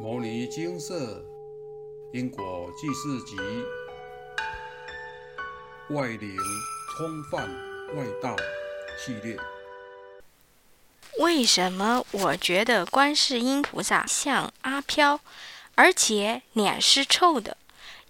《摩尼金色因果记事集》外灵冲犯外道系列。为什么我觉得观世音菩萨像阿飘，而且脸是臭的？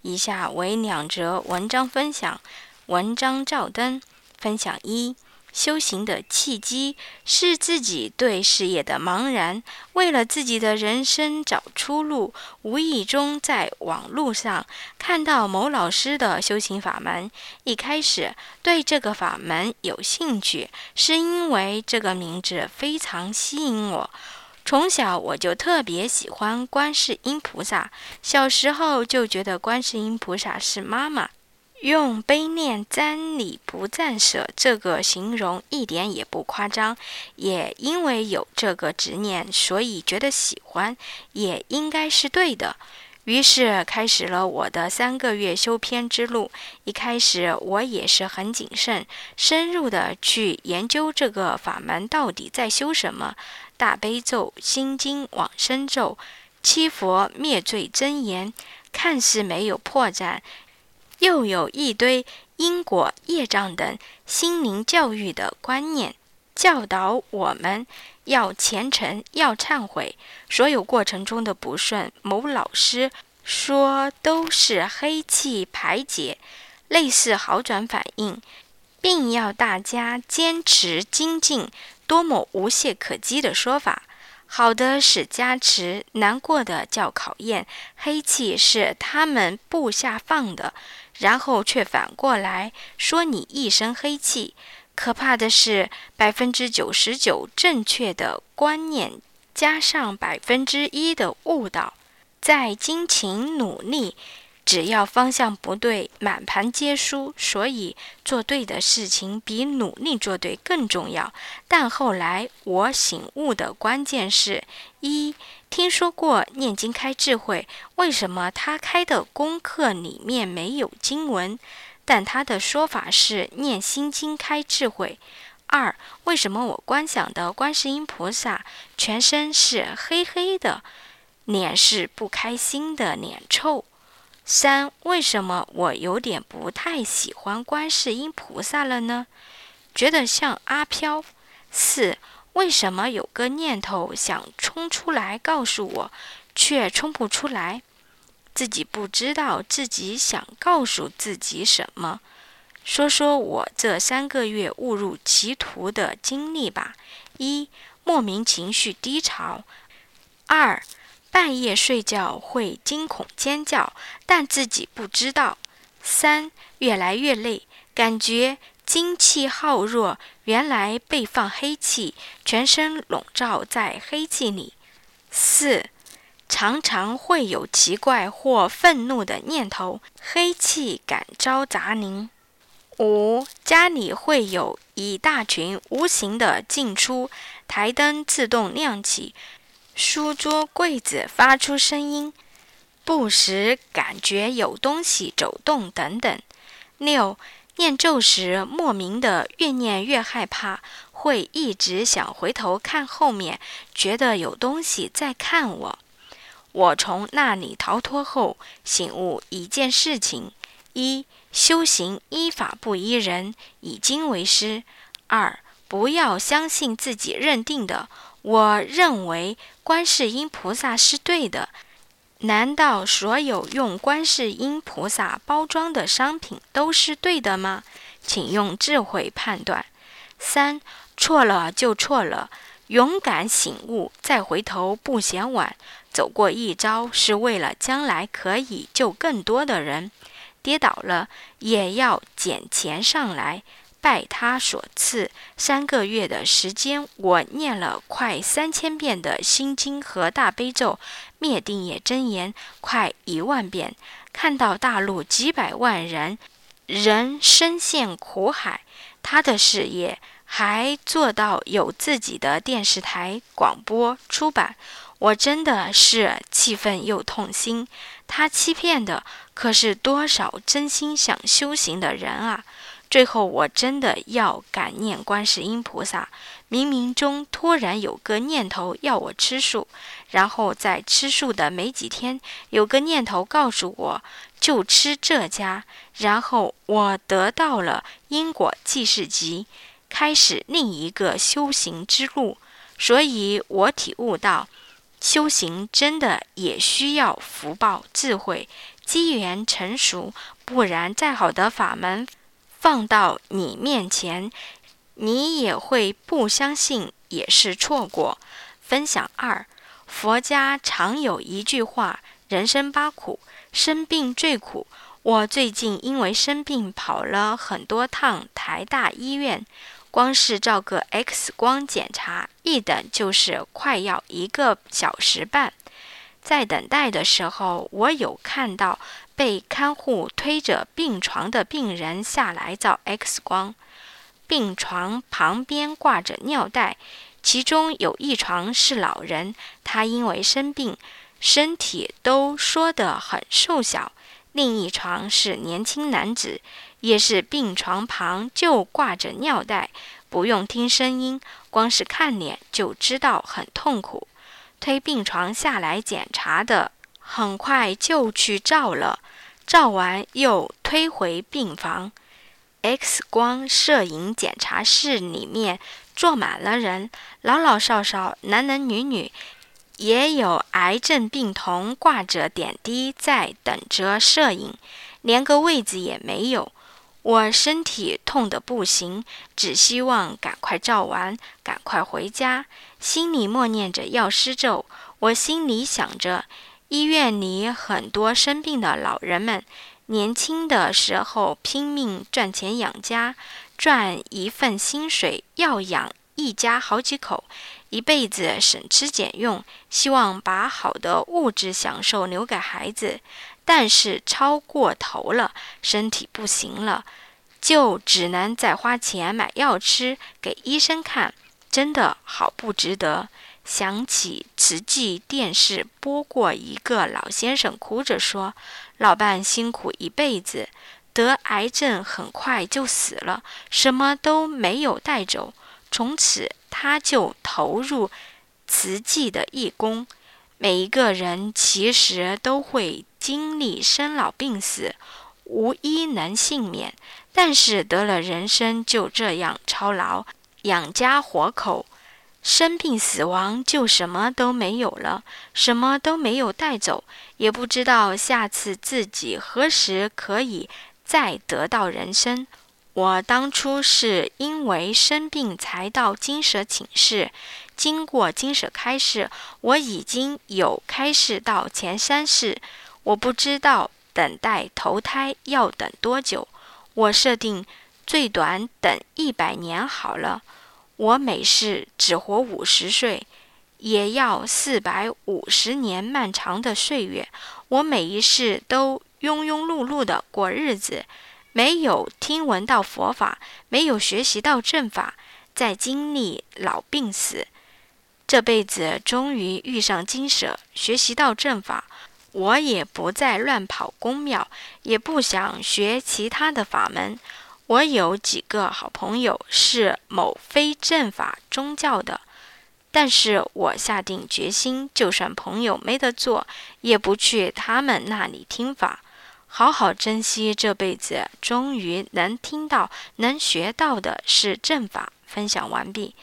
以下为两则文章分享。文章照灯分享一。修行的契机是自己对事业的茫然，为了自己的人生找出路，无意中在网络上看到某老师的修行法门。一开始对这个法门有兴趣，是因为这个名字非常吸引我。从小我就特别喜欢观世音菩萨，小时候就觉得观世音菩萨是妈妈。用“悲念瞻礼不暂舍”这个形容一点也不夸张，也因为有这个执念，所以觉得喜欢，也应该是对的。于是开始了我的三个月修篇之路。一开始我也是很谨慎，深入的去研究这个法门到底在修什么。大悲咒、心经、往生咒、七佛灭罪真言，看似没有破绽。又有一堆因果、业障等心灵教育的观念，教导我们要虔诚、要忏悔。所有过程中的不顺，某老师说都是黑气排解，类似好转反应，并要大家坚持精进，多么无懈可击的说法。好的是加持，难过的叫考验。黑气是他们布下放的，然后却反过来说你一身黑气。可怕的是百分之九十九正确的观念，加上百分之一的误导，在辛勤努力。只要方向不对，满盘皆输。所以做对的事情比努力做对更重要。但后来我醒悟的关键是：一，听说过念经开智慧，为什么他开的功课里面没有经文？但他的说法是念心经开智慧。二，为什么我观想的观世音菩萨全身是黑黑的，脸是不开心的脸臭？三，为什么我有点不太喜欢观世音菩萨了呢？觉得像阿飘。四，为什么有个念头想冲出来告诉我，却冲不出来？自己不知道自己想告诉自己什么。说说我这三个月误入歧途的经历吧。一，莫名情绪低潮。二。半夜睡觉会惊恐尖叫，但自己不知道。三越来越累，感觉精气耗弱，原来被放黑气，全身笼罩在黑气里。四常常会有奇怪或愤怒的念头，黑气感召杂灵。五家里会有一大群无形的进出，台灯自动亮起。书桌、柜子发出声音，不时感觉有东西走动等等。六，念咒时莫名的越念越害怕，会一直想回头看后面，觉得有东西在看我。我从那里逃脱后，醒悟一件事情：一，修行依法不依人，以经为师；二，不要相信自己认定的。我认为观世音菩萨是对的，难道所有用观世音菩萨包装的商品都是对的吗？请用智慧判断。三错了就错了，勇敢醒悟，再回头不嫌晚。走过一招是为了将来可以救更多的人，跌倒了也要捡钱上来。拜他所赐，三个月的时间，我念了快三千遍的心经和大悲咒，灭定业真言快一万遍。看到大陆几百万人人深陷苦海，他的事业还做到有自己的电视台、广播、出版，我真的是气愤又痛心。他欺骗的可是多少真心想修行的人啊！最后我真的要感念观世音菩萨，冥冥中突然有个念头要我吃素，然后在吃素的没几天，有个念头告诉我就吃这家，然后我得到了因果记事集，开始另一个修行之路。所以我体悟到，修行真的也需要福报、智慧、机缘成熟，不然再好的法门。放到你面前，你也会不相信，也是错过。分享二：佛家常有一句话：“人生八苦，生病最苦。”我最近因为生病，跑了很多趟台大医院，光是照个 X 光检查，一等就是快要一个小时半。在等待的时候，我有看到。被看护推着病床的病人下来照 X 光，病床旁边挂着尿袋，其中有一床是老人，他因为生病，身体都缩得很瘦小；另一床是年轻男子，也是病床旁就挂着尿袋，不用听声音，光是看脸就知道很痛苦。推病床下来检查的，很快就去照了。照完又推回病房，X 光摄影检查室里面坐满了人，老老少少，男男女女，也有癌症病童挂着点滴在等着摄影，连个位子也没有。我身体痛得不行，只希望赶快照完，赶快回家，心里默念着药师咒。我心里想着。医院里很多生病的老人们，年轻的时候拼命赚钱养家，赚一份薪水要养一家好几口，一辈子省吃俭用，希望把好的物质享受留给孩子。但是超过头了，身体不行了，就只能再花钱买药吃，给医生看，真的好不值得。想起慈济电视播过一个老先生哭着说：“老伴辛苦一辈子，得癌症很快就死了，什么都没有带走。从此他就投入慈济的义工。每一个人其实都会经历生老病死，无一能幸免。但是得了人生就这样操劳，养家活口。”生病死亡就什么都没有了，什么都没有带走，也不知道下次自己何时可以再得到人生。我当初是因为生病才到金舍请示，经过金舍开示，我已经有开示到前三世，我不知道等待投胎要等多久，我设定最短等一百年好了。我每世只活五十岁，也要四百五十年漫长的岁月。我每一世都庸庸碌碌的过日子，没有听闻到佛法，没有学习到正法，在经历老病死。这辈子终于遇上金舍，学习到正法，我也不再乱跑宫庙，也不想学其他的法门。我有几个好朋友是某非正法宗教的，但是我下定决心，就算朋友没得做，也不去他们那里听法，好好珍惜这辈子，终于能听到、能学到的是正法。分享完毕。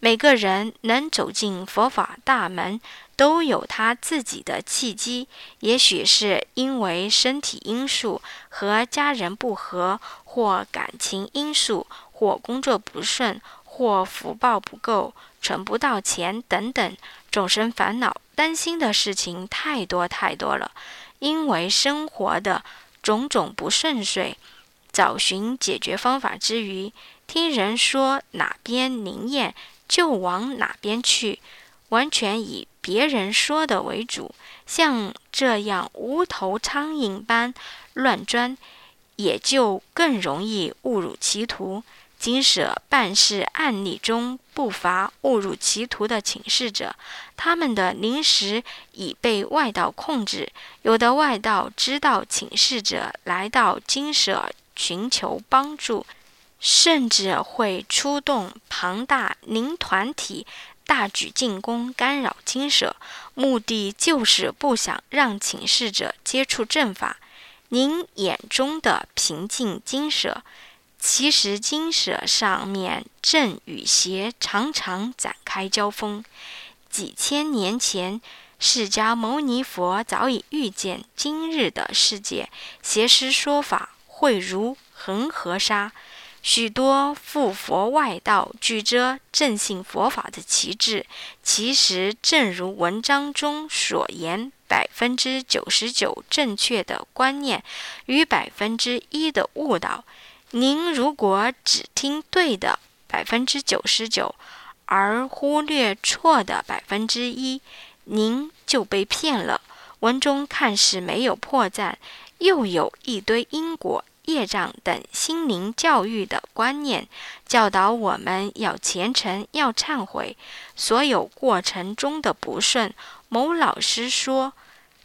每个人能走进佛法大门。都有他自己的契机，也许是因为身体因素和家人不和，或感情因素，或工作不顺，或福报不够，存不到钱等等，众生烦恼、担心的事情太多太多了。因为生活的种种不顺遂，找寻解决方法之余，听人说哪边灵验就往哪边去，完全以。别人说的为主，像这样无头苍蝇般乱钻，也就更容易误入歧途。金舍办事案例中不乏误入歧途的请示者，他们的灵识已被外道控制。有的外道知道请示者来到金舍寻求帮助，甚至会出动庞大灵团体，大举进攻，干扰精舍，目的就是不想让请示者接触正法。您眼中的平静精舍，其实精舍上面正与邪常常展开交锋。几千年前，释迦牟尼佛早已预见今日的世界邪师说法会如恒河沙。许多附佛外道举着正信佛法的旗帜，其实正如文章中所言，百分之九十九正确的观念与百分之一的误导。您如果只听对的百分之九十九，而忽略错的百分之一，您就被骗了。文中看似没有破绽，又有一堆因果。业障等心灵教育的观念，教导我们要虔诚，要忏悔。所有过程中的不顺，某老师说，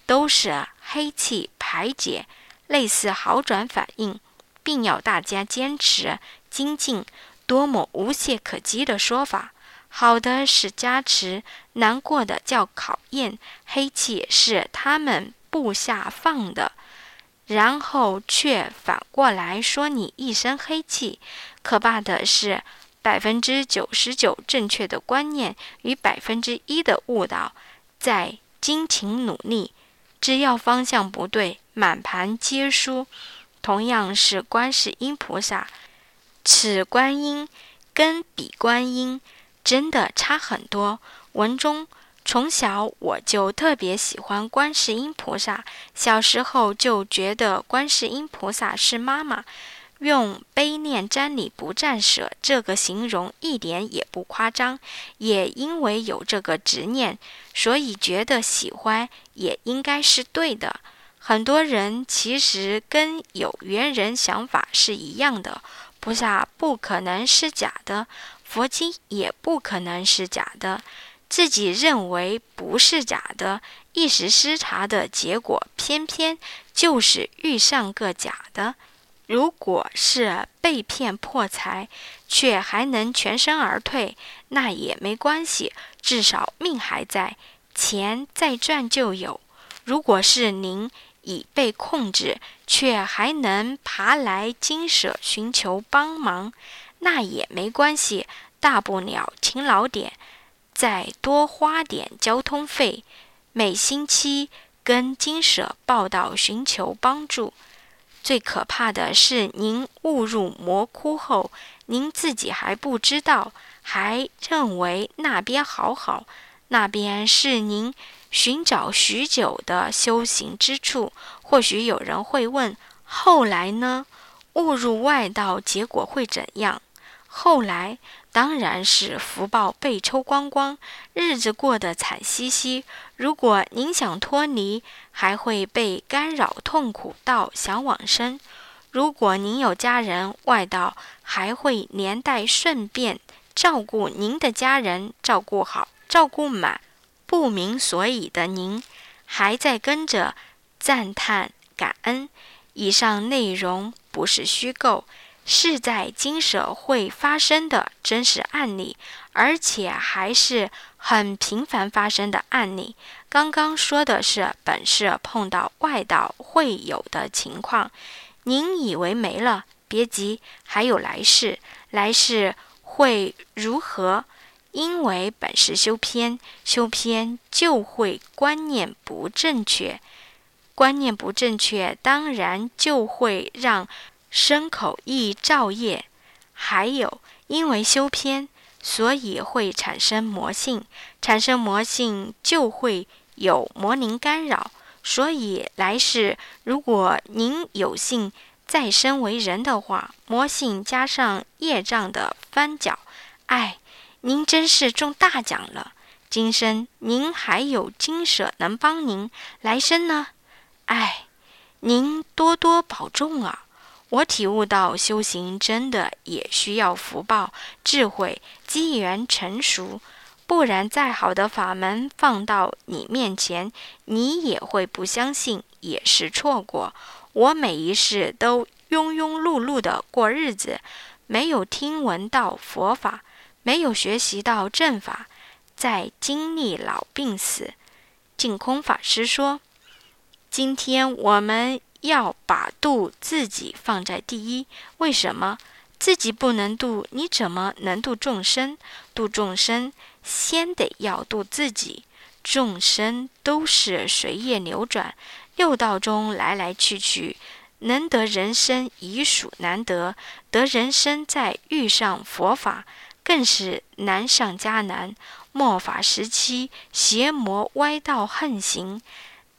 都是黑气排解，类似好转反应，并要大家坚持精进。多么无懈可击的说法！好的是加持，难过的叫考验。黑气是他们部下放的。然后却反过来说你一身黑气，可怕的是百分之九十九正确的观念与百分之一的误导，在精勤努力，只要方向不对，满盘皆输。同样是观世音菩萨，此观音跟彼观音真的差很多。文中。从小我就特别喜欢观世音菩萨，小时候就觉得观世音菩萨是妈妈，用“悲念瞻礼不沾舍”这个形容一点也不夸张。也因为有这个执念，所以觉得喜欢也应该是对的。很多人其实跟有缘人想法是一样的，菩萨不可能是假的，佛经也不可能是假的。自己认为不是假的，一时失察的结果，偏偏就是遇上个假的。如果是被骗破财，却还能全身而退，那也没关系，至少命还在，钱再赚就有。如果是您已被控制，却还能爬来金舍寻求帮忙，那也没关系，大不了勤劳点。再多花点交通费，每星期跟金舍报道寻求帮助。最可怕的是，您误入魔窟后，您自己还不知道，还认为那边好好，那边是您寻找许久的修行之处。或许有人会问：后来呢？误入外道，结果会怎样？后来。当然是福报被抽光光，日子过得惨兮兮。如果您想脱离，还会被干扰，痛苦到想往生。如果您有家人外道，还会连带顺便照顾您的家人，照顾好，照顾满。不明所以的您，还在跟着赞叹感恩。以上内容不是虚构。是在经社会发生的真实案例，而且还是很频繁发生的案例。刚刚说的是本市碰到外道会有的情况，您以为没了？别急，还有来世，来世会如何？因为本市修偏，修偏就会观念不正确，观念不正确，当然就会让。生口易造业，还有因为修偏，所以会产生魔性，产生魔性就会有魔灵干扰。所以来世，如果您有幸再生为人的话，魔性加上业障的翻搅，哎，您真是中大奖了。今生您还有金舍能帮您，来生呢？哎，您多多保重啊！我体悟到，修行真的也需要福报、智慧、机缘成熟，不然再好的法门放到你面前，你也会不相信，也是错过。我每一世都庸庸碌碌的过日子，没有听闻到佛法，没有学习到正法，在经历老病死。净空法师说：“今天我们要把度自己放在第一。为什么？自己不能度，你怎么能度众生？度众生，先得要度自己。众生都是随业流转，六道中来来去去。”能得人生已属难得，得人生再遇上佛法，更是难上加难。末法时期，邪魔歪道横行，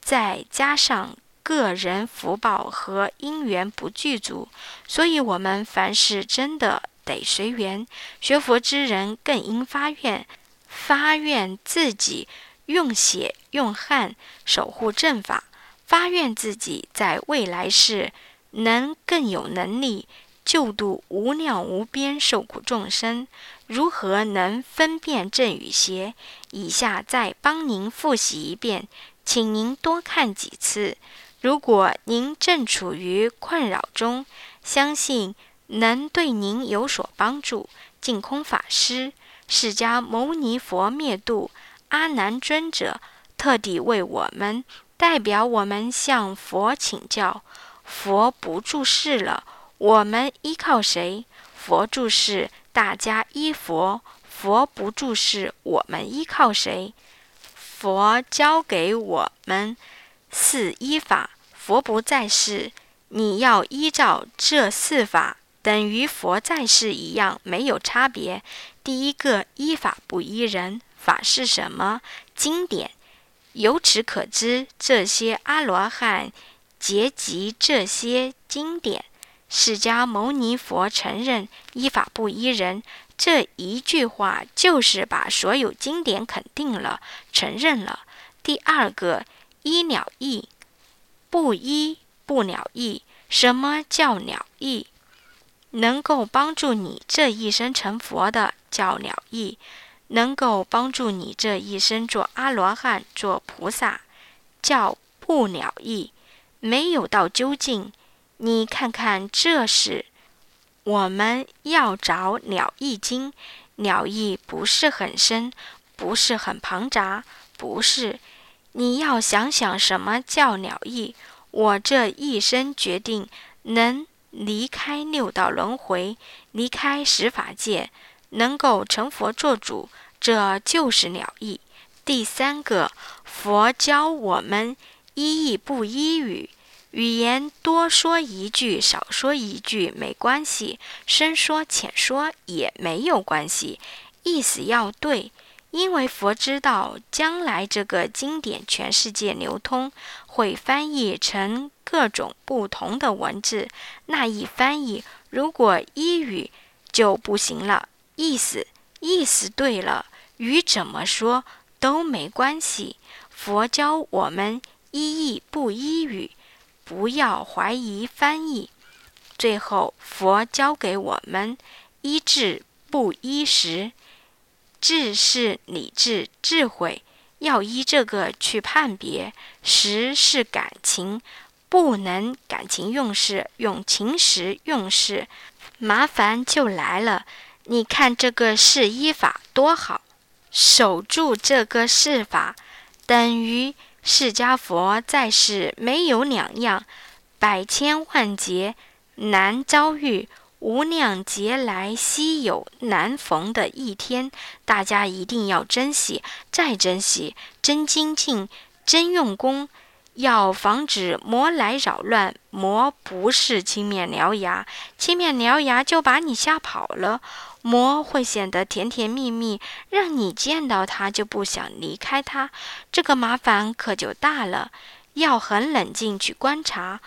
再加上个人福报和因缘不具足，所以我们凡事真的得随缘。学佛之人更应发愿，发愿自己用血用汗守护正法。发愿自己在未来世能更有能力救度无量无边受苦众生。如何能分辨正与邪？以下再帮您复习一遍，请您多看几次。如果您正处于困扰中，相信能对您有所帮助。净空法师、释迦牟尼佛灭度阿难尊者，特地为我们。代表我们向佛请教，佛不注释了，我们依靠谁？佛注释，大家依佛；佛不注释，我们依靠谁？佛教给我们四依法，佛不在世，你要依照这四法，等于佛在世一样，没有差别。第一个依法不依人，法是什么？经典。由此可知，这些阿罗汉结集这些经典，释迦牟尼佛承认依法不依人，这一句话就是把所有经典肯定了、承认了。第二个依了义，不依不了意。什么叫了意？能够帮助你这一生成佛的叫了意。能够帮助你这一生做阿罗汉、做菩萨，叫不了意，没有到究竟。你看看，这是我们要找了意经，了意不是很深，不是很庞杂，不是。你要想想什么叫了义。我这一生决定能离开六道轮回，离开十法界，能够成佛做主。这就是了义。第三个，佛教我们依义不依语，语言多说一句少说一句没关系，深说浅说也没有关系，意思要对。因为佛知道将来这个经典全世界流通，会翻译成各种不同的文字，那一翻译如果依语就不行了，意思意思对了。语怎么说都没关系。佛教我们依义不依语，不要怀疑翻译。最后，佛教给我们依智不依识，智是理智智慧，要依这个去判别；识是感情，不能感情用事，用情识用事，麻烦就来了。你看这个是依法多好。守住这个世法，等于释迦佛在世没有两样。百千万劫难遭遇，无量劫来稀有难逢的一天，大家一定要珍惜，再珍惜，真精进，真用功，要防止魔来扰乱。魔不是青面獠牙，青面獠牙就把你吓跑了。魔会显得甜甜蜜蜜，让你见到他就不想离开他，这个麻烦可就大了。要很冷静去观察。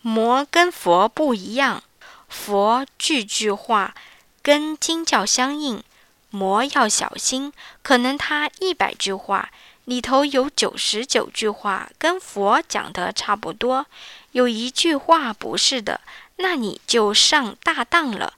魔跟佛不一样，佛句句话跟经教相应，魔要小心，可能他一百句话里头有九十九句话跟佛讲的差不多，有一句话不是的，那你就上大当了。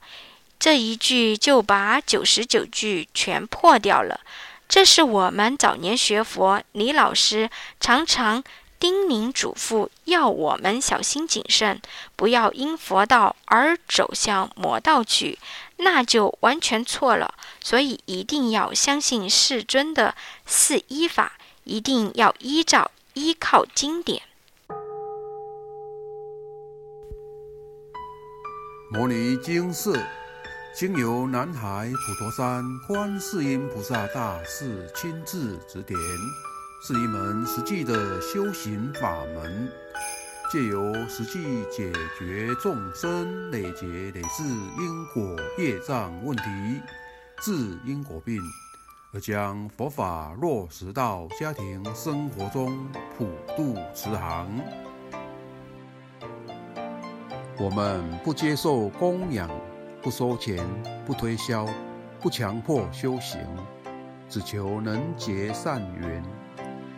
这一句就把九十九句全破掉了。这是我们早年学佛，李老师常常叮咛嘱咐，要我们小心谨慎，不要因佛道而走向魔道去，那就完全错了。所以一定要相信世尊的四依法，一定要依照依靠经典。摩尼经释，经由南海普陀山观世音菩萨大士亲自指点，是一门实际的修行法门，借由实际解决众生累劫累世因果业障问题，治因果病，而将佛法落实到家庭生活中，普度慈航。我们不接受供养，不收钱，不推销，不强迫修行，只求能结善缘，